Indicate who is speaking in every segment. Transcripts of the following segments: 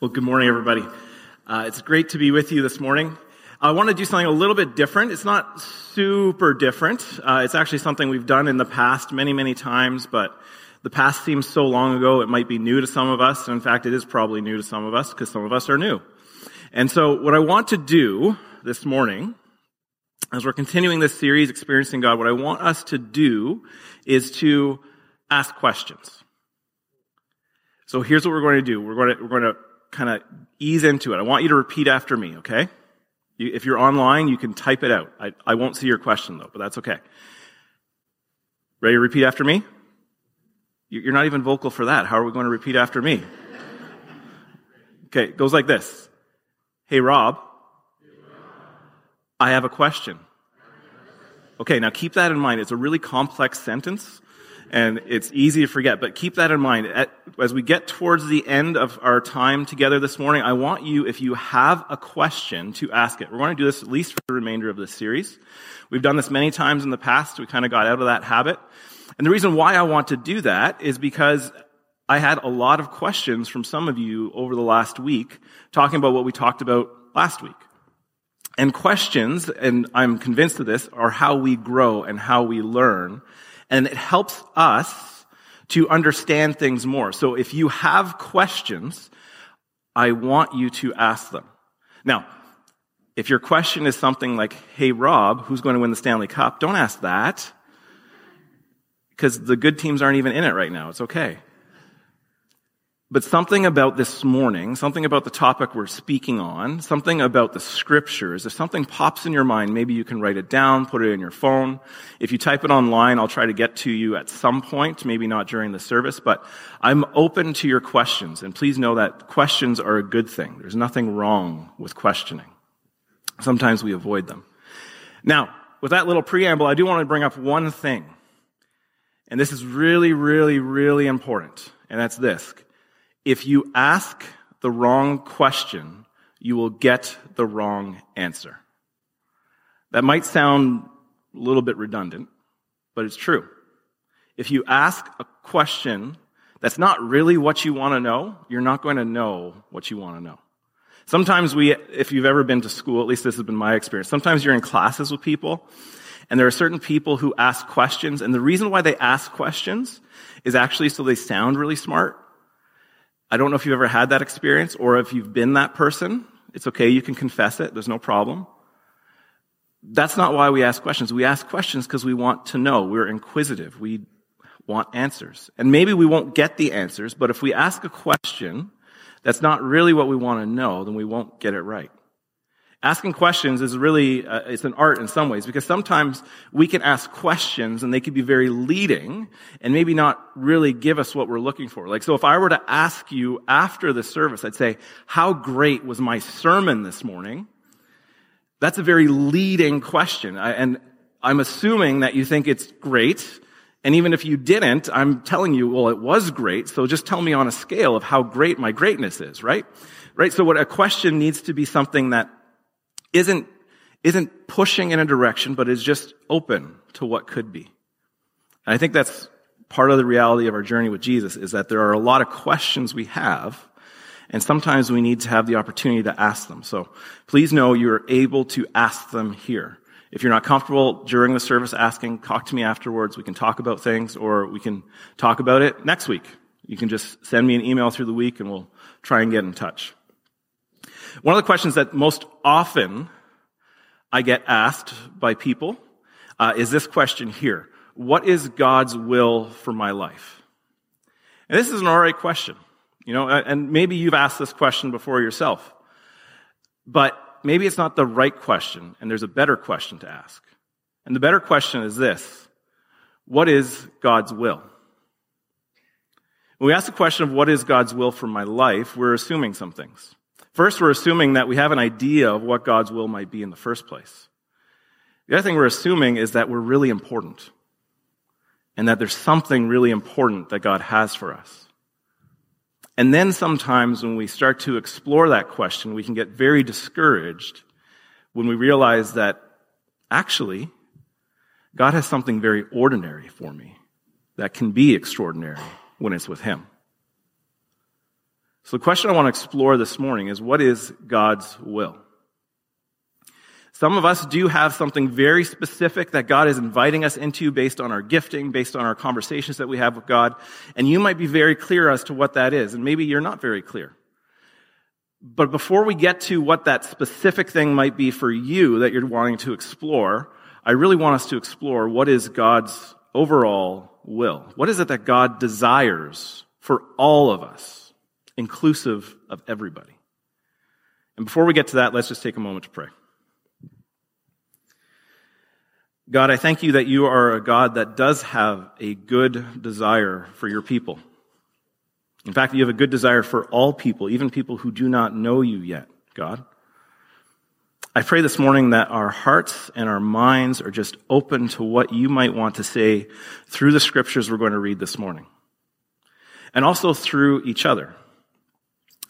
Speaker 1: Well, good morning, everybody. Uh, it's great to be with you this morning. I want to do something a little bit different. It's not super different. Uh, it's actually something we've done in the past many, many times, but the past seems so long ago it might be new to some of us. And in fact, it is probably new to some of us because some of us are new. And so what I want to do this morning, as we're continuing this series, Experiencing God, what I want us to do is to ask questions. So here's what we're going to do. We're going to, we're going to kind of ease into it. I want you to repeat after me, okay? You, if you're online, you can type it out. I, I won't see your question though, but that's okay. Ready to repeat after me? You're not even vocal for that. How are we going to repeat after me? Okay, it goes like this. Hey, Rob. I have a question. Okay, now keep that in mind. It's a really complex sentence and it's easy to forget, but keep that in mind. As we get towards the end of our time together this morning, I want you, if you have a question, to ask it. We're going to do this at least for the remainder of this series. We've done this many times in the past. We kind of got out of that habit. And the reason why I want to do that is because I had a lot of questions from some of you over the last week talking about what we talked about last week. And questions, and I'm convinced of this, are how we grow and how we learn and it helps us to understand things more. So if you have questions, I want you to ask them. Now, if your question is something like, hey, Rob, who's going to win the Stanley Cup? Don't ask that. Because the good teams aren't even in it right now. It's okay. But something about this morning, something about the topic we're speaking on, something about the scriptures, if something pops in your mind, maybe you can write it down, put it in your phone. If you type it online, I'll try to get to you at some point, maybe not during the service, but I'm open to your questions. And please know that questions are a good thing. There's nothing wrong with questioning. Sometimes we avoid them. Now, with that little preamble, I do want to bring up one thing. And this is really, really, really important. And that's this. If you ask the wrong question, you will get the wrong answer. That might sound a little bit redundant, but it's true. If you ask a question that's not really what you want to know, you're not going to know what you want to know. Sometimes we, if you've ever been to school, at least this has been my experience, sometimes you're in classes with people and there are certain people who ask questions and the reason why they ask questions is actually so they sound really smart I don't know if you've ever had that experience or if you've been that person. It's okay. You can confess it. There's no problem. That's not why we ask questions. We ask questions because we want to know. We're inquisitive. We want answers. And maybe we won't get the answers, but if we ask a question that's not really what we want to know, then we won't get it right. Asking questions is really, uh, it's an art in some ways because sometimes we can ask questions and they can be very leading and maybe not really give us what we're looking for. Like, so if I were to ask you after the service, I'd say, how great was my sermon this morning? That's a very leading question. I, and I'm assuming that you think it's great. And even if you didn't, I'm telling you, well, it was great. So just tell me on a scale of how great my greatness is, right? Right? So what a question needs to be something that isn't, isn't pushing in a direction, but is just open to what could be. And I think that's part of the reality of our journey with Jesus is that there are a lot of questions we have, and sometimes we need to have the opportunity to ask them. So please know you're able to ask them here. If you're not comfortable during the service asking, talk to me afterwards. We can talk about things or we can talk about it next week. You can just send me an email through the week and we'll try and get in touch. One of the questions that most often I get asked by people uh, is this question here. What is God's will for my life? And this is an alright question. You know, and maybe you've asked this question before yourself. But maybe it's not the right question, and there's a better question to ask. And the better question is this. What is God's will? When we ask the question of what is God's will for my life, we're assuming some things. First, we're assuming that we have an idea of what God's will might be in the first place. The other thing we're assuming is that we're really important and that there's something really important that God has for us. And then sometimes when we start to explore that question, we can get very discouraged when we realize that actually, God has something very ordinary for me that can be extraordinary when it's with Him. So the question I want to explore this morning is what is God's will? Some of us do have something very specific that God is inviting us into based on our gifting, based on our conversations that we have with God. And you might be very clear as to what that is. And maybe you're not very clear. But before we get to what that specific thing might be for you that you're wanting to explore, I really want us to explore what is God's overall will. What is it that God desires for all of us, inclusive of everybody? And before we get to that, let's just take a moment to pray. God, I thank you that you are a God that does have a good desire for your people. In fact, you have a good desire for all people, even people who do not know you yet, God. I pray this morning that our hearts and our minds are just open to what you might want to say through the scriptures we're going to read this morning. And also through each other.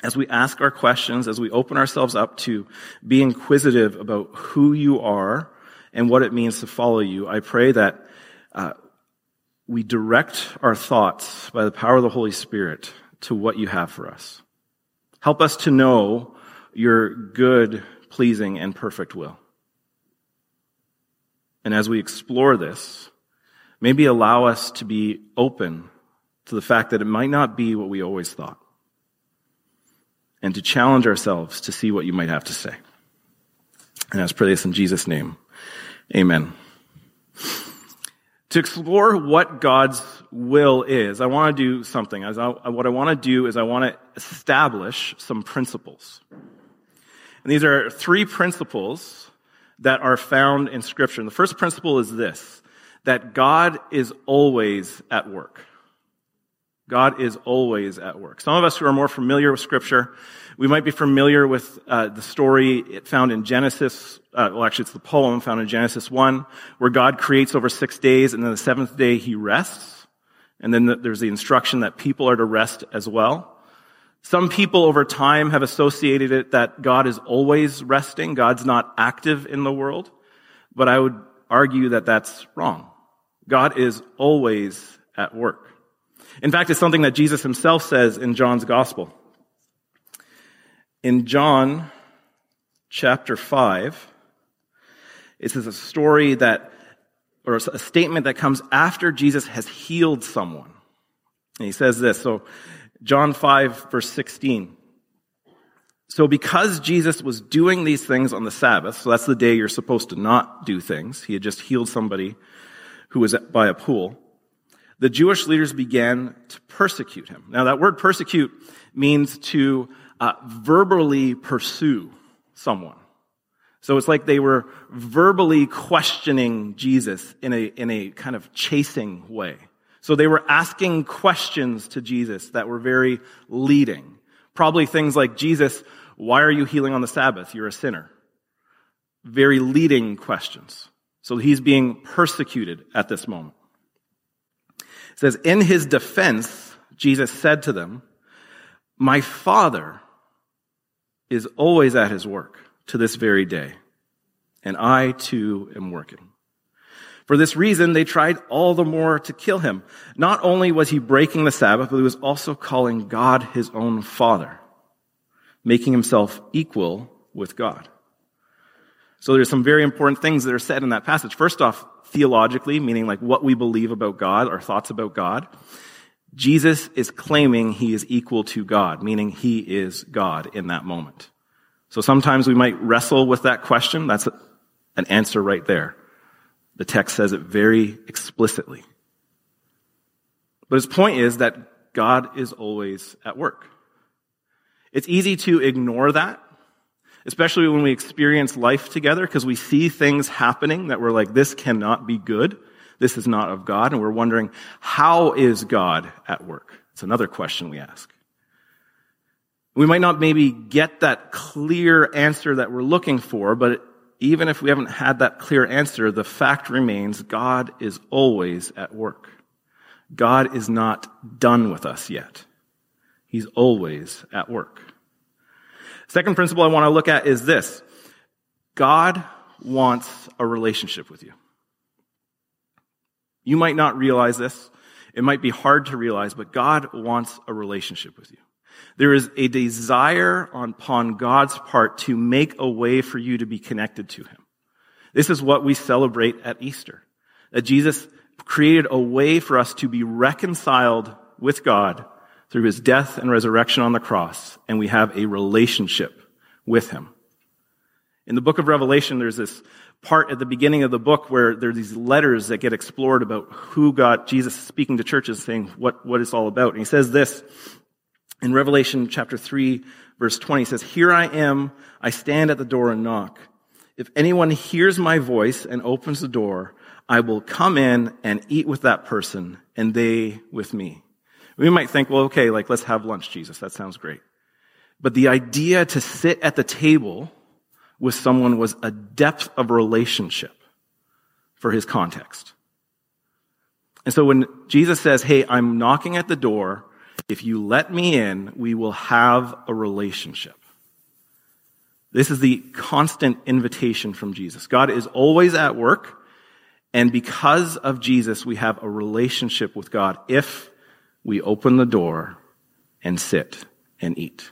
Speaker 1: As we ask our questions, as we open ourselves up to be inquisitive about who you are and what it means to follow you, I pray that uh, we direct our thoughts by the power of the Holy Spirit to what you have for us. Help us to know your good, pleasing, and perfect will. And as we explore this, maybe allow us to be open to the fact that it might not be what we always thought. And to challenge ourselves to see what you might have to say. And I pray this in Jesus' name. Amen. To explore what God's will is, I want to do something. What I want to do is I want to establish some principles. And these are three principles that are found in Scripture. And the first principle is this that God is always at work. God is always at work. Some of us who are more familiar with Scripture, we might be familiar with uh, the story found in Genesis. Uh, well, actually, it's the poem found in Genesis 1, where God creates over six days, and then the seventh day he rests. And then the, there's the instruction that people are to rest as well. Some people over time have associated it that God is always resting. God's not active in the world. But I would argue that that's wrong. God is always at work. In fact, it's something that Jesus himself says in John's gospel. In John chapter 5, it says a story that, or a statement that comes after Jesus has healed someone. And he says this. So, John 5, verse 16. So because Jesus was doing these things on the Sabbath, so that's the day you're supposed to not do things, he had just healed somebody who was by a pool the Jewish leaders began to persecute him. Now, that word persecute means to uh, verbally pursue someone. So it's like they were verbally questioning Jesus in a, in a kind of chasing way. So they were asking questions to Jesus that were very leading. Probably things like, Jesus, why are you healing on the Sabbath? You're a sinner. Very leading questions. So he's being persecuted at this moment. It says, in his defense, Jesus said to them, my father is always at his work to this very day, and I too am working. For this reason, they tried all the more to kill him. Not only was he breaking the Sabbath, but he was also calling God his own father, making himself equal with God. So there's some very important things that are said in that passage. First off, theologically, meaning like what we believe about God, our thoughts about God. Jesus is claiming he is equal to God, meaning he is God in that moment. So sometimes we might wrestle with that question. That's an answer right there. The text says it very explicitly. But his point is that God is always at work. It's easy to ignore that especially when we experience life together because we see things happening that we're like, this cannot be good. This is not of God. And we're wondering, how is God at work? It's another question we ask. We might not maybe get that clear answer that we're looking for, but even if we haven't had that clear answer, the fact remains God is always at work. God is not done with us yet. He's always at work. Second principle I want to look at is this. God wants a relationship with you. You might not realize this. It might be hard to realize, but God wants a relationship with you. There is a desire upon God's part to make a way for you to be connected to Him. This is what we celebrate at Easter. That Jesus created a way for us to be reconciled with God through His death and resurrection on the cross, and we have a relationship with Him. In the book of Revelation, there's this part at the beginning of the book where there are these letters that get explored about who God, Jesus speaking to churches saying what, what it's all about. And he says this in Revelation chapter 3 verse 20, he says, Here I am, I stand at the door and knock. If anyone hears my voice and opens the door, I will come in and eat with that person and they with me. We might think, well, okay, like let's have lunch, Jesus. That sounds great. But the idea to sit at the table with someone was a depth of relationship for his context. And so when Jesus says, Hey, I'm knocking at the door. If you let me in, we will have a relationship. This is the constant invitation from Jesus. God is always at work. And because of Jesus, we have a relationship with God if we open the door and sit and eat.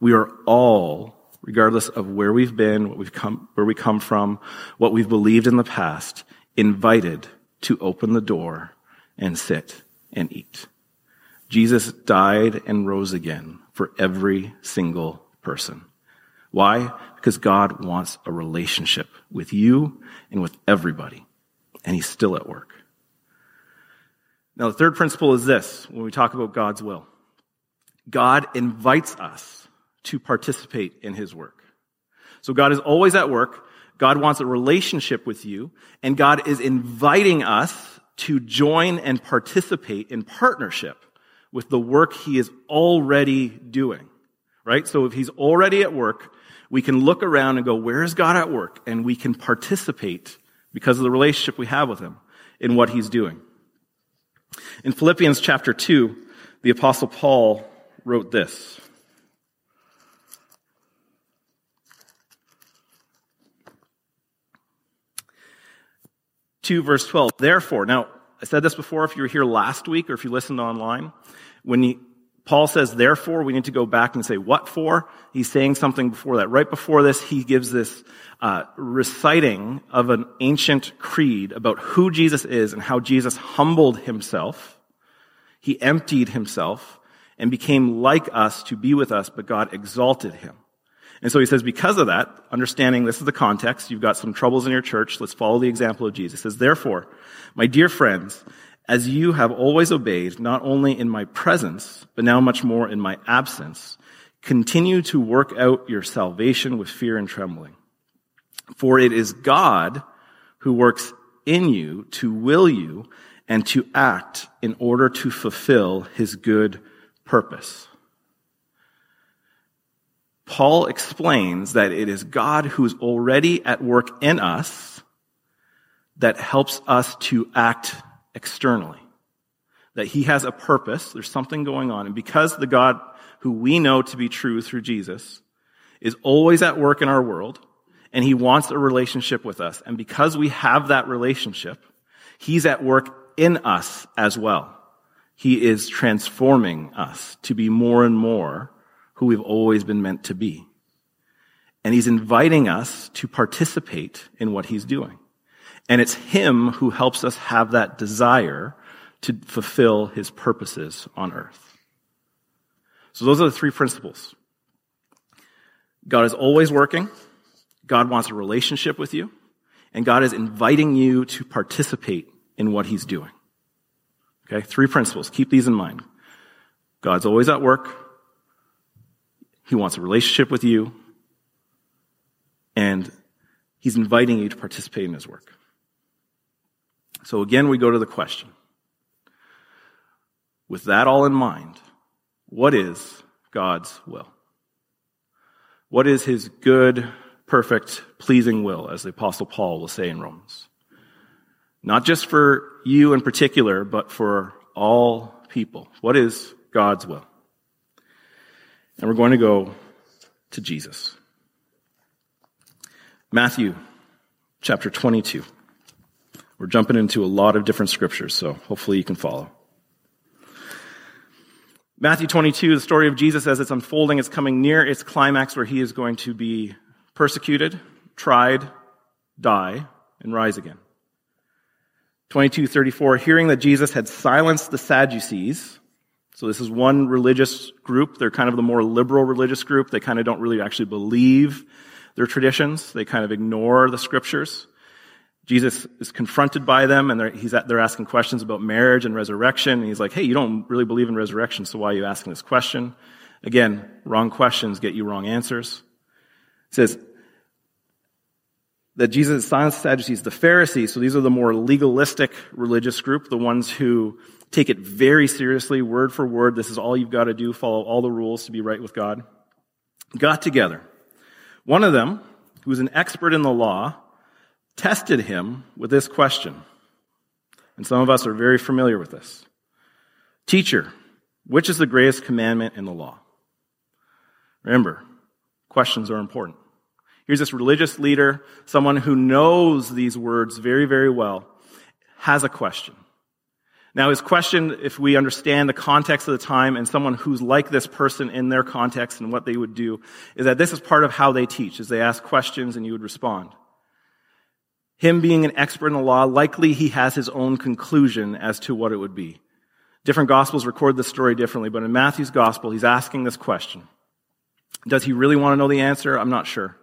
Speaker 1: We are all regardless of where we've been, what we've come, where we come from, what we've believed in the past, invited to open the door and sit and eat. Jesus died and rose again for every single person. Why? Because God wants a relationship with you and with everybody. And he's still at work. Now, the third principle is this when we talk about God's will. God invites us to participate in his work. So God is always at work. God wants a relationship with you, and God is inviting us to join and participate in partnership with the work he is already doing. Right? So if he's already at work, we can look around and go, where is God at work? And we can participate because of the relationship we have with him in what he's doing. In Philippians chapter 2, the apostle Paul wrote this. 2 verse 12. Therefore, now, I said this before if you were here last week or if you listened online. When he, Paul says, therefore, we need to go back and say, what for? He's saying something before that. Right before this, he gives this uh, reciting of an ancient creed about who Jesus is and how Jesus humbled himself. He emptied himself and became like us to be with us, but God exalted him. And so he says, because of that, understanding this is the context, you've got some troubles in your church, let's follow the example of Jesus. He says, therefore, my dear friends, as you have always obeyed, not only in my presence, but now much more in my absence, continue to work out your salvation with fear and trembling. For it is God who works in you to will you and to act in order to fulfill his good purpose. Paul explains that it is God who's already at work in us that helps us to act externally. That he has a purpose, there's something going on, and because the God who we know to be true through Jesus is always at work in our world, and he wants a relationship with us, and because we have that relationship, he's at work in us as well. He is transforming us to be more and more who we've always been meant to be. And he's inviting us to participate in what he's doing. And it's him who helps us have that desire to fulfill his purposes on earth. So those are the three principles. God is always working. God wants a relationship with you. And God is inviting you to participate in what he's doing. Okay, three principles. Keep these in mind. God's always at work. He wants a relationship with you. And he's inviting you to participate in his work. So again, we go to the question. With that all in mind, what is God's will? What is his good, perfect, pleasing will, as the apostle Paul will say in Romans? Not just for you in particular, but for all people. What is God's will? And we're going to go to Jesus. Matthew chapter 22. We're jumping into a lot of different scriptures, so hopefully you can follow. Matthew 22, the story of Jesus as it's unfolding, it's coming near its climax where he is going to be persecuted, tried, die, and rise again. 2234, hearing that Jesus had silenced the Sadducees. So this is one religious group. They're kind of the more liberal religious group. They kind of don't really actually believe their traditions. They kind of ignore the scriptures. Jesus is confronted by them and they're, he's at, they're asking questions about marriage and resurrection. And he's like, hey, you don't really believe in resurrection, so why are you asking this question? Again, wrong questions get you wrong answers. It says that Jesus silenced the Sadducees, the Pharisees, so these are the more legalistic religious group, the ones who take it very seriously, word for word. This is all you've got to do, follow all the rules to be right with God. Got together. One of them, who was an expert in the law, tested him with this question. And some of us are very familiar with this. Teacher, which is the greatest commandment in the law? Remember, questions are important. Here's this religious leader, someone who knows these words very, very well, has a question. Now, his question, if we understand the context of the time and someone who's like this person in their context and what they would do, is that this is part of how they teach, is they ask questions and you would respond. Him being an expert in the law, likely he has his own conclusion as to what it would be. Different gospels record the story differently, but in Matthew's gospel, he's asking this question. Does he really want to know the answer? I'm not sure.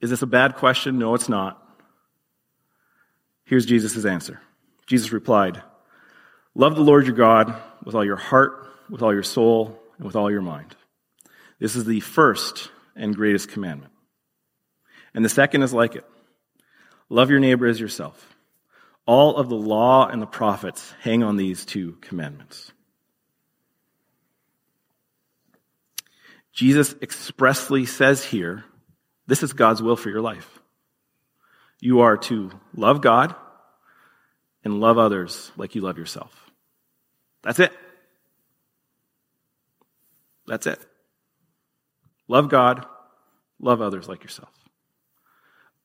Speaker 1: Is this a bad question? No, it's not. Here's Jesus' answer. Jesus replied, Love the Lord your God with all your heart, with all your soul, and with all your mind. This is the first and greatest commandment. And the second is like it Love your neighbor as yourself. All of the law and the prophets hang on these two commandments. Jesus expressly says here, this is God's will for your life. You are to love God and love others like you love yourself. That's it. That's it. Love God, love others like yourself.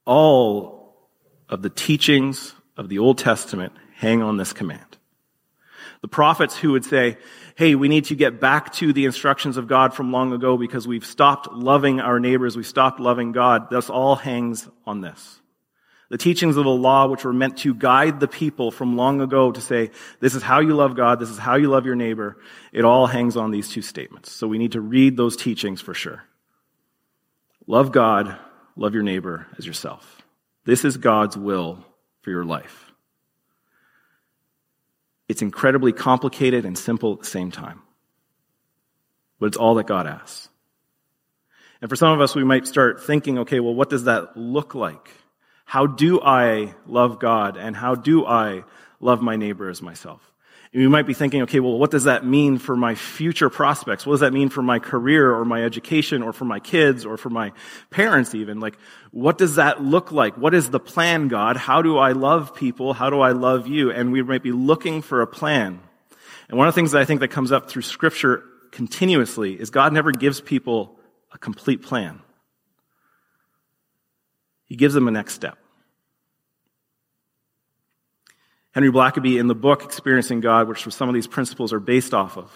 Speaker 1: All of the teachings of the Old Testament hang on this command. The prophets who would say, hey, we need to get back to the instructions of God from long ago because we've stopped loving our neighbors, we stopped loving God. This all hangs on this. The teachings of the law, which were meant to guide the people from long ago to say, this is how you love God, this is how you love your neighbor, it all hangs on these two statements. So we need to read those teachings for sure. Love God, love your neighbor as yourself. This is God's will for your life. It's incredibly complicated and simple at the same time. But it's all that God asks. And for some of us, we might start thinking, okay, well, what does that look like? How do I love God and how do I love my neighbor as myself? And you might be thinking, okay, well, what does that mean for my future prospects? What does that mean for my career or my education or for my kids or for my parents even? Like, what does that look like? What is the plan, God? How do I love people? How do I love you? And we might be looking for a plan. And one of the things that I think that comes up through scripture continuously is God never gives people a complete plan. He gives them a next step. Henry Blackaby, in the book Experiencing God, which some of these principles are based off of,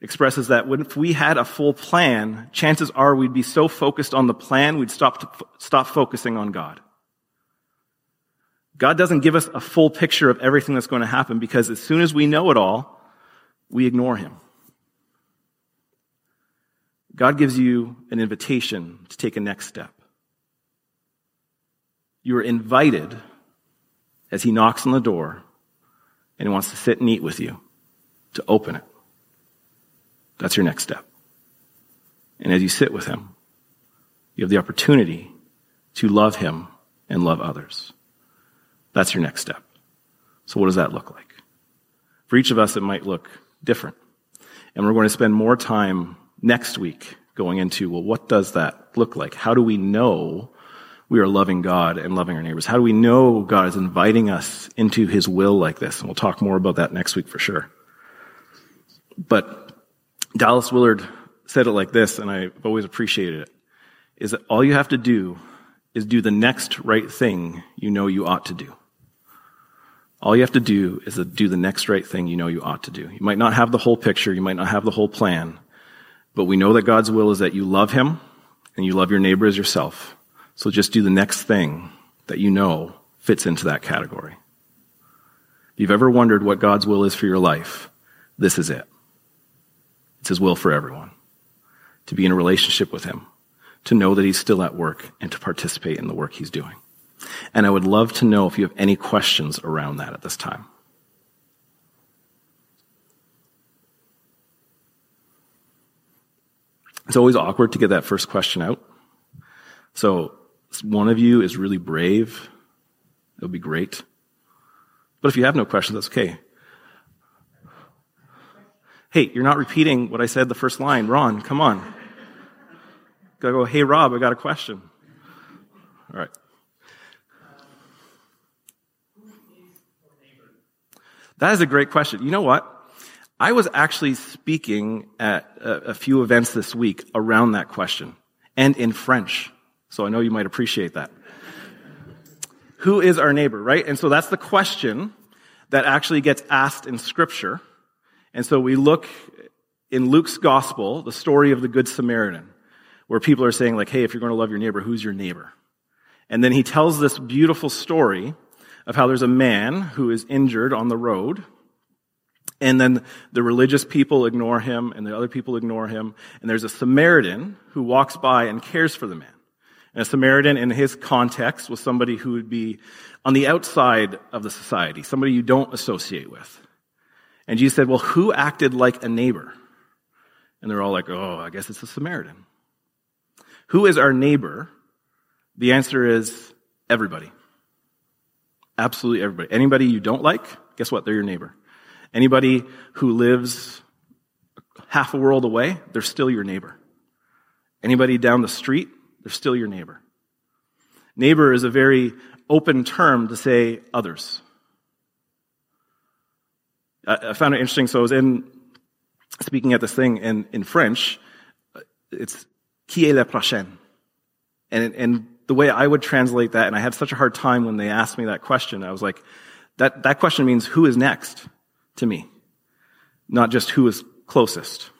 Speaker 1: expresses that if we had a full plan, chances are we'd be so focused on the plan, we'd stop, stop focusing on God. God doesn't give us a full picture of everything that's going to happen because as soon as we know it all, we ignore Him. God gives you an invitation to take a next step. You are invited as he knocks on the door and wants to sit and eat with you, to open it. That's your next step. And as you sit with him, you have the opportunity to love him and love others. That's your next step. So what does that look like? For each of us, it might look different. And we're going to spend more time next week going into, well, what does that look like? How do we know we are loving God and loving our neighbors? How do we know God is inviting us into his will like this? And we'll talk more about that next week for sure. But Dallas Willard said it like this, and I've always appreciated it, is that all you have to do is do the next right thing you know you ought to do. All you have to do is do the next right thing you know you ought to do. You might not have the whole picture, you might not have the whole plan, but we know that God's will is that you love Him and you love your neighbor as yourself. So just do the next thing that you know fits into that category. If you've ever wondered what God's will is for your life, this is it. It's His will for everyone. To be in a relationship with Him, to know that He's still at work, and to participate in the work He's doing. And I would love to know if you have any questions around that at this time. It's always awkward to get that first question out. So, one of you is really brave. It would be great. But if you have no questions, that's okay. Hey, you're not repeating what I said the first line. Ron, come on. Gotta go, hey, Rob, I got a question. All right. That is a great question. You know what? I was actually speaking at a, a, few events this week around that question and in French. So I know you might appreciate that. Who is our neighbor, right? And so that's the question that actually gets asked in scripture. And so we look in Luke's gospel, the story of the Good Samaritan, where people are saying like, hey, if you're going to love your neighbor, who's your neighbor? And then he tells this beautiful story of how there's a man who is injured on the road. And then the religious people ignore him and the other people ignore him. And there's a Samaritan who walks by and cares for the man. And a Samaritan in his context was somebody who would be on the outside of the society, somebody you don't associate with. And Jesus said, well, who acted like a neighbor? And they're all like, oh, I guess it's a Samaritan. Who is our neighbor? The answer is everybody. Absolutely everybody. Anybody you don't like, guess what? They're your neighbor. Anybody who lives half a world away, they're still your neighbor. Anybody down the street, they're still your neighbor. Neighbor is a very open term to say others. I found it interesting. So I was in speaking at this thing in, in French. It's qui est la prochaine? And, and the way I would translate that, and I had such a hard time when they asked me that question, I was like, that, that question means who is next to me? Not just who is closest.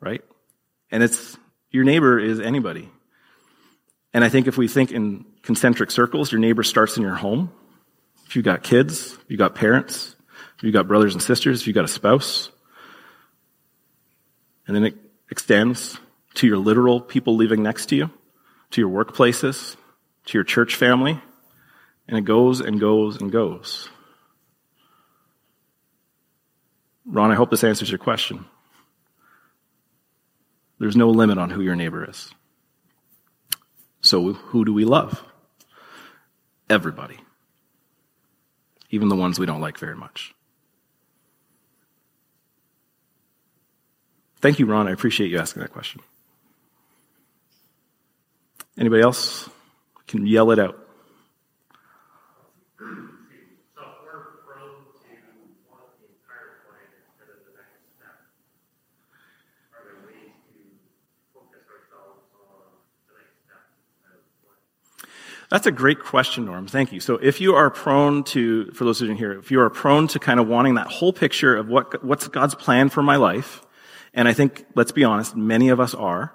Speaker 1: Right? And it's, your neighbor is anybody. And I think if we think in concentric circles, your neighbor starts in your home. If you've got kids, if you've got parents, if you've got brothers and sisters, if you've got a spouse. And then it extends to your literal people living next to you to your workplaces, to your church family, and it goes and goes and goes. Ron, I hope this answers your question. There's no limit on who your neighbor is. So, who do we love? Everybody. Even the ones we don't like very much. Thank you, Ron. I appreciate you asking that question. Anybody else can yell it out? That's a great question, Norm. Thank you. So if you are prone to, for those who didn't hear, if you are prone to kind of wanting that whole picture of what, what's God's plan for my life, and I think, let's be honest, many of us are,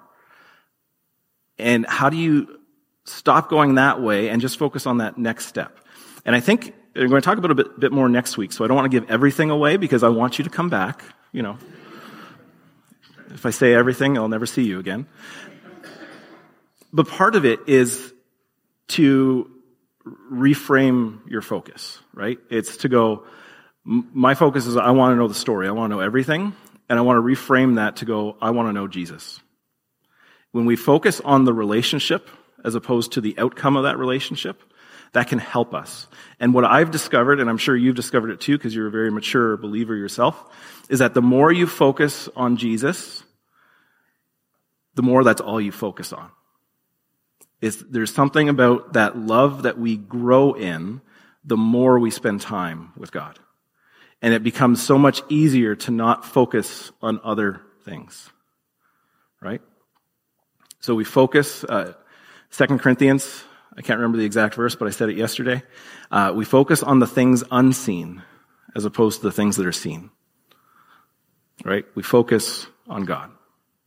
Speaker 1: and how do you stop going that way and just focus on that next step? And I think we're going to talk about a bit, bit more next week, so I don't want to give everything away because I want you to come back, you know. If I say everything, I'll never see you again. But part of it is to reframe your focus, right? It's to go, my focus is I want to know the story. I want to know everything. And I want to reframe that to go, I want to know Jesus. When we focus on the relationship as opposed to the outcome of that relationship, that can help us. And what I've discovered, and I'm sure you've discovered it too, because you're a very mature believer yourself, is that the more you focus on Jesus, the more that's all you focus on. Is there's something about that love that we grow in the more we spend time with God. And it becomes so much easier to not focus on other things. Right? So we focus, uh, 2 Corinthians I can't remember the exact verse, but I said it yesterday. Uh, we focus on the things unseen as opposed to the things that are seen. Right? We focus on God.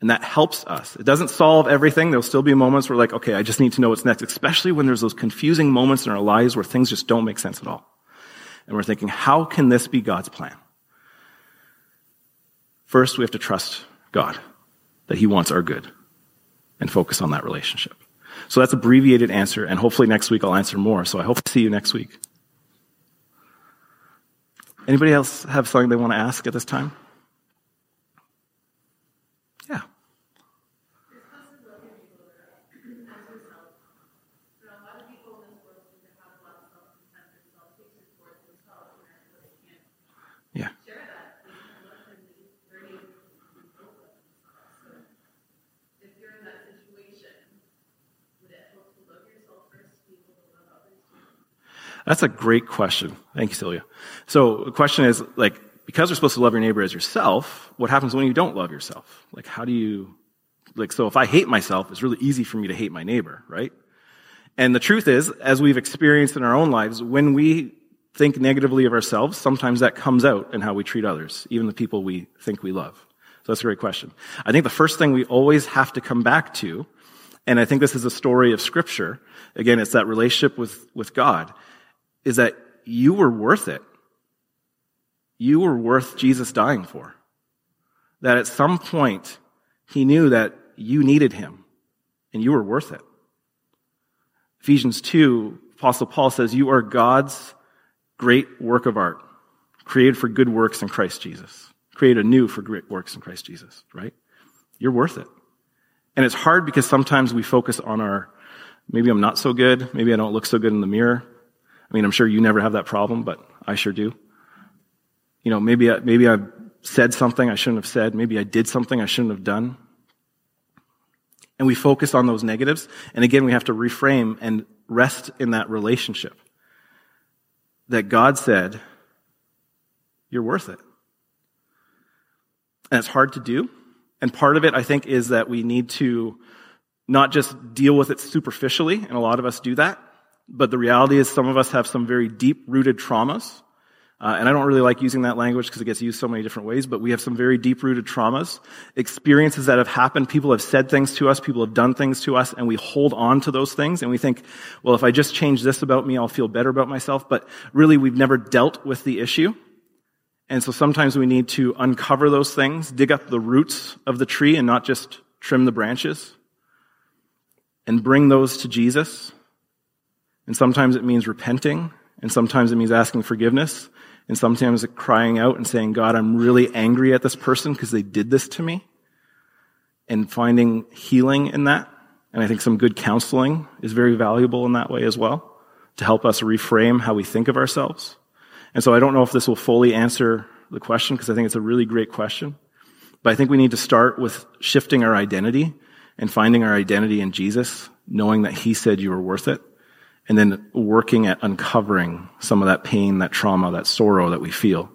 Speaker 1: And that helps us. It doesn't solve everything. There'll still be moments where like, okay, I just need to know what's next, especially when there's those confusing moments in our lives where things just don't make sense at all. And we're thinking, how can this be God's plan? First, we have to trust God that He wants our good and focus on that relationship. So that's abbreviated answer, and hopefully next week I'll answer more. So I hope to see you next week. Anybody else have something they want to ask at this time? Yeah. Yeah. That's a great question. Thank you, Celia. So the question is like, because we're supposed to love your neighbor as yourself, what happens when you don't love yourself? Like, how do you, like, so if I hate myself, it's really easy for me to hate my neighbor, right? And the truth is, as we've experienced in our own lives, when we think negatively of ourselves, sometimes that comes out in how we treat others, even the people we think we love. So that's a great question. I think the first thing we always have to come back to, and I think this is a story of scripture, again, it's that relationship with, with God, is that you were worth it. You were worth Jesus dying for. That at some point, he knew that you needed him and you were worth it. Ephesians 2, Apostle Paul says, You are God's great work of art, created for good works in Christ Jesus. Created anew for great works in Christ Jesus, right? You're worth it. And it's hard because sometimes we focus on our, maybe I'm not so good, maybe I don't look so good in the mirror, I mean, I'm sure you never have that problem, but I sure do. You know, maybe I, maybe I said something I shouldn't have said. Maybe I did something I shouldn't have done. And we focus on those negatives. And again, we have to reframe and rest in that relationship. That God said, you're worth it. And it's hard to do. And part of it, I think, is that we need to not just deal with it superficially, and a lot of us do that, but the reality is some of us have some very deep rooted traumas. Uh, and I don't really like using that language because it gets used so many different ways, but we have some very deep rooted traumas, experiences that have happened. People have said things to us. People have done things to us and we hold on to those things and we think, well, if I just change this about me, I'll feel better about myself. But really, we've never dealt with the issue. And so sometimes we need to uncover those things, dig up the roots of the tree and not just trim the branches and bring those to Jesus and sometimes it means repenting, and sometimes it means asking forgiveness, and sometimes crying out and saying, God, I'm really angry at this person because they did this to me, and finding healing in that. And I think some good counseling is very valuable in that way as well, to help us reframe how we think of ourselves. And so I don't know if this will fully answer the question because I think it's a really great question. But I think we need to start with shifting our identity and finding our identity in Jesus, knowing that He said you were worth it and then working at uncovering some of that pain, that trauma, that sorrow that we feel.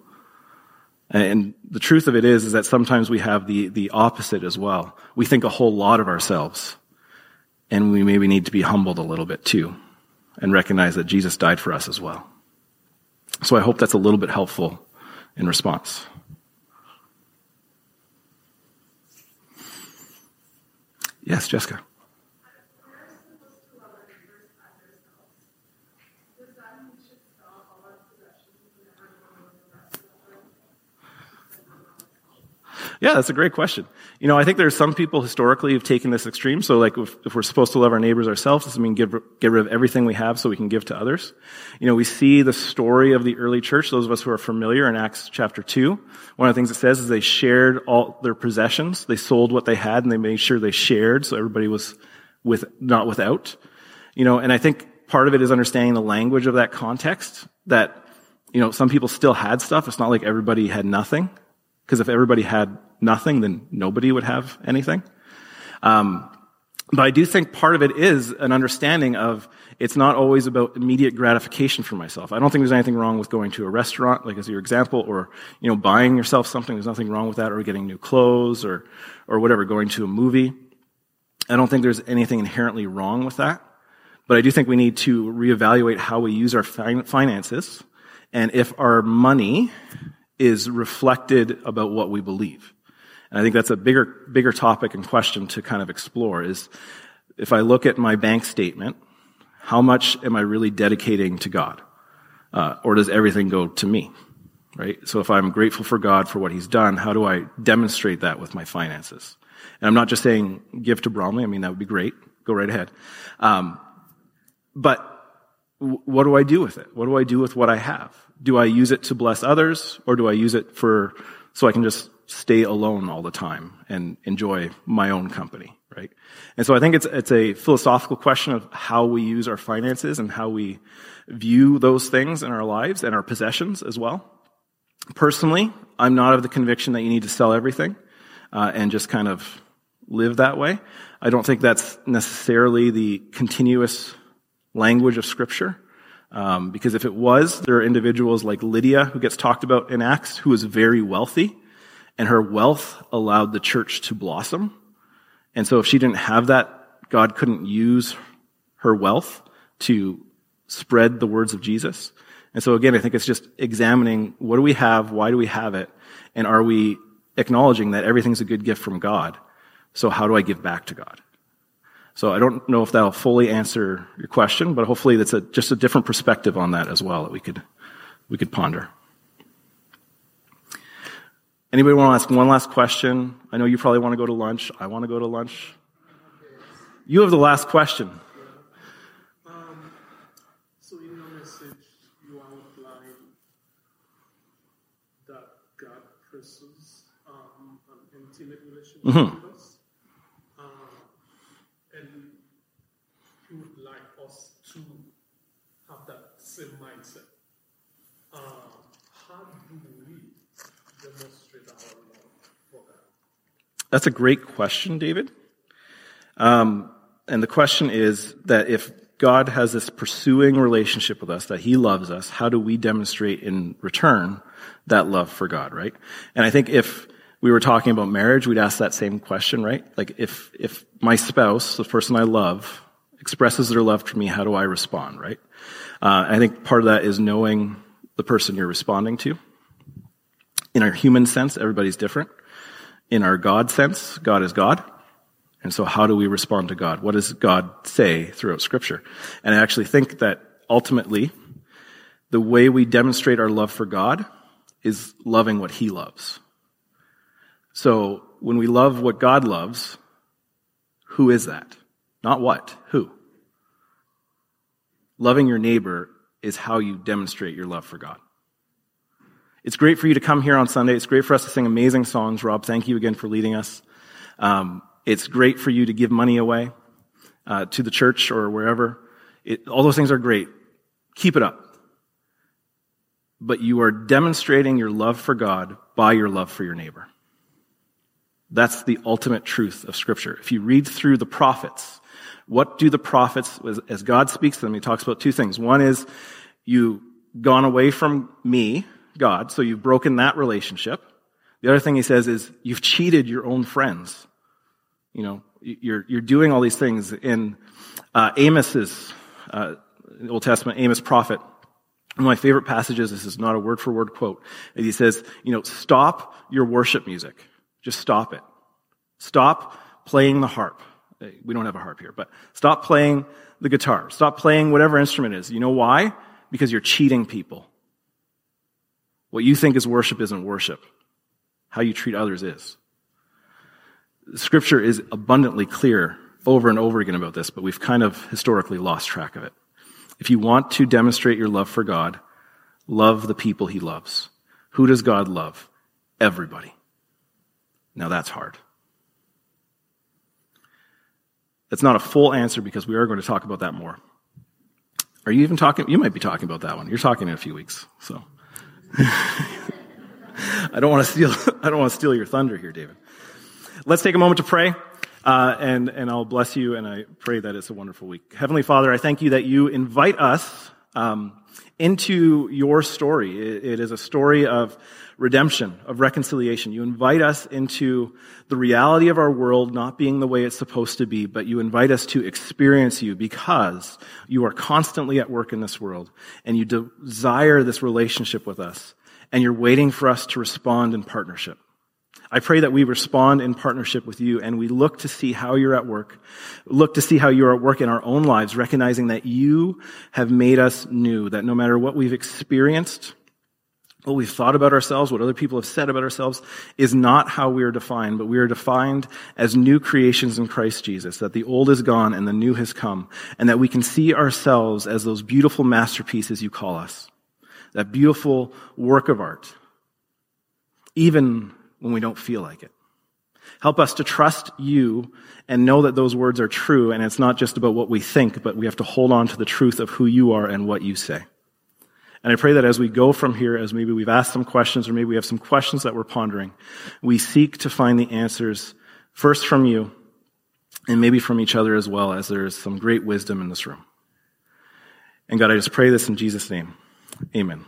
Speaker 1: And the truth of it is, is that sometimes we have the, the opposite as well. We think a whole lot of ourselves, and we maybe need to be humbled a little bit too, and recognize that Jesus died for us as well. So I hope that's a little bit helpful in response. Yes, Jessica. Yeah, that's a great question. You know, I think there's some people historically who've taken this extreme. So like if, if we're supposed to love our neighbors ourselves, does it mean give, get rid of everything we have so we can give to others? You know, we see the story of the early church, those of us who are familiar in Acts chapter 2. One of the things it says is they shared all their possessions. They sold what they had and they made sure they shared so everybody was with, not without. You know, and I think part of it is understanding the language of that context that, you know, some people still had stuff. It's not like everybody had nothing. Because if everybody had nothing, then nobody would have anything. Um, but I do think part of it is an understanding of it's not always about immediate gratification for myself. I don't think there's anything wrong with going to a restaurant, like as your example, or you know buying yourself something. There's nothing wrong with that, or getting new clothes, or or whatever. Going to a movie. I don't think there's anything inherently wrong with that. But I do think we need to reevaluate how we use our finances and if our money is reflected about what we believe. And I think that's a bigger, bigger topic and question to kind of explore is if I look at my bank statement, how much am I really dedicating to God? Uh, or does everything go to me? Right? So if I'm grateful for God for what He's done, how do I demonstrate that with my finances? And I'm not just saying give to Bromley. I mean, that would be great. Go right ahead. Um, but what do I do with it? What do I do with what I have? Do I use it to bless others or do I use it for, so I can just stay alone all the time and enjoy my own company, right? And so I think it's, it's a philosophical question of how we use our finances and how we view those things in our lives and our possessions as well. Personally, I'm not of the conviction that you need to sell everything uh, and just kind of live that way. I don't think that's necessarily the continuous language of Scripture. Um, because if it was, there are individuals like Lydia, who gets talked about in Acts, who was very wealthy, and her wealth allowed the church to blossom. And so if she didn't have that, God couldn't use her wealth to spread the words of Jesus. And so again, I think it's just examining what do we have, why do we have it, and are we acknowledging that everything's a good gift from God? So how do I give back to God? So I don't know if that'll fully answer your question, but hopefully that's a, just a different perspective on that as well that we could, we could ponder. Anybody want to ask one last question? I know you probably want to go to lunch. I want to go to lunch. You have the last question.
Speaker 2: Um, so in your message, you outline that God pursues um, an intimate relationship
Speaker 1: Mhm.
Speaker 2: with us, um, and He would like us to have that same mindset. Um, how do we demonstrate our love for God?
Speaker 1: That's a great question, David. Um, and the question is that if God has this pursuing relationship with us, that He loves us, how do we demonstrate in return that love for God, right? And I think if we were talking about marriage, we'd ask that same question, right? Like if, if my spouse, the person I love, expresses their love for me, how do I respond, right? Uh, I think part of that is knowing the person you're responding to. In our human sense, everybody's different. In our God sense, God is God. And so how do we respond to God? What does God say throughout scripture? And I actually think that ultimately, the way we demonstrate our love for God is loving what he loves. So when we love what God loves, who is that? Not what, who? Loving your neighbor is how you demonstrate your love for God. It's great for you to come here on Sunday. It's great for us to sing amazing songs. Rob, thank you again for leading us. Um, it's great for you to give money away uh, to the church or wherever. It, all those things are great. Keep it up. But you are demonstrating your love for God by your love for your neighbor. That's the ultimate truth of Scripture. If you read through the prophets, what do the prophets, as- God speaks to them, he talks about two things. One is you've gone away from me, God, so you've broken that relationship. The other thing he says is you've cheated your own friends. You know, you're, you're doing all these things. In uh, Amos's, uh, Old Testament, Amos prophet, one of my favorite passages, this is not a word for word quote, he says, you know, stop your worship music. Just stop it. Stop playing the harp. Uh, We don't have a harp here, but stop playing the guitar. Stop playing whatever instrument is. You know why? Because you're cheating people. What you think is worship isn't worship. How you treat others is. Scripture is abundantly clear over and over again about this, but we've kind of historically lost track of it. If you want to demonstrate your love for God, love the people he loves. Who does God love? Everybody. Now that's hard. That's not a full answer because we are going to talk about that more. Are you even talking? You might be talking about that one. You're talking in a few weeks, so. I don't want to steal, I don't want to steal your thunder here, David. Let's take a moment to pray, uh, and, and I'll bless you, and I pray that it's a wonderful week. Heavenly Father, I thank you that you invite us um, into your story. It, is a story of redemption, of reconciliation. You invite us into the reality of our world not being the way it's supposed to be, but you invite us to experience you because you are constantly at work in this world and you desire this relationship with us and you're waiting for us to respond in partnership. I pray that we respond in partnership with you and we look to see how you're at work, look to see how you're at work in our own lives, recognizing that you have made us new, that no matter what we've experienced, what we've thought about ourselves, what other people have said about ourselves, is not how we are defined, but we are defined as new creations in Christ Jesus, that the old is gone and the new has come, and that we can see ourselves as those beautiful masterpieces you call us, that beautiful work of art, even when we don't feel like it. Help us to trust you and know that those words are true, and it's not just about what we think, but we have to hold on to the truth of who you are and what you say. And I pray that as we go from here, as maybe we've asked some questions or maybe we have some questions that we're pondering, we seek to find the answers first from you and maybe from each other as well, as there is some great wisdom in this room. And God, I just pray this in Jesus' name. Amen.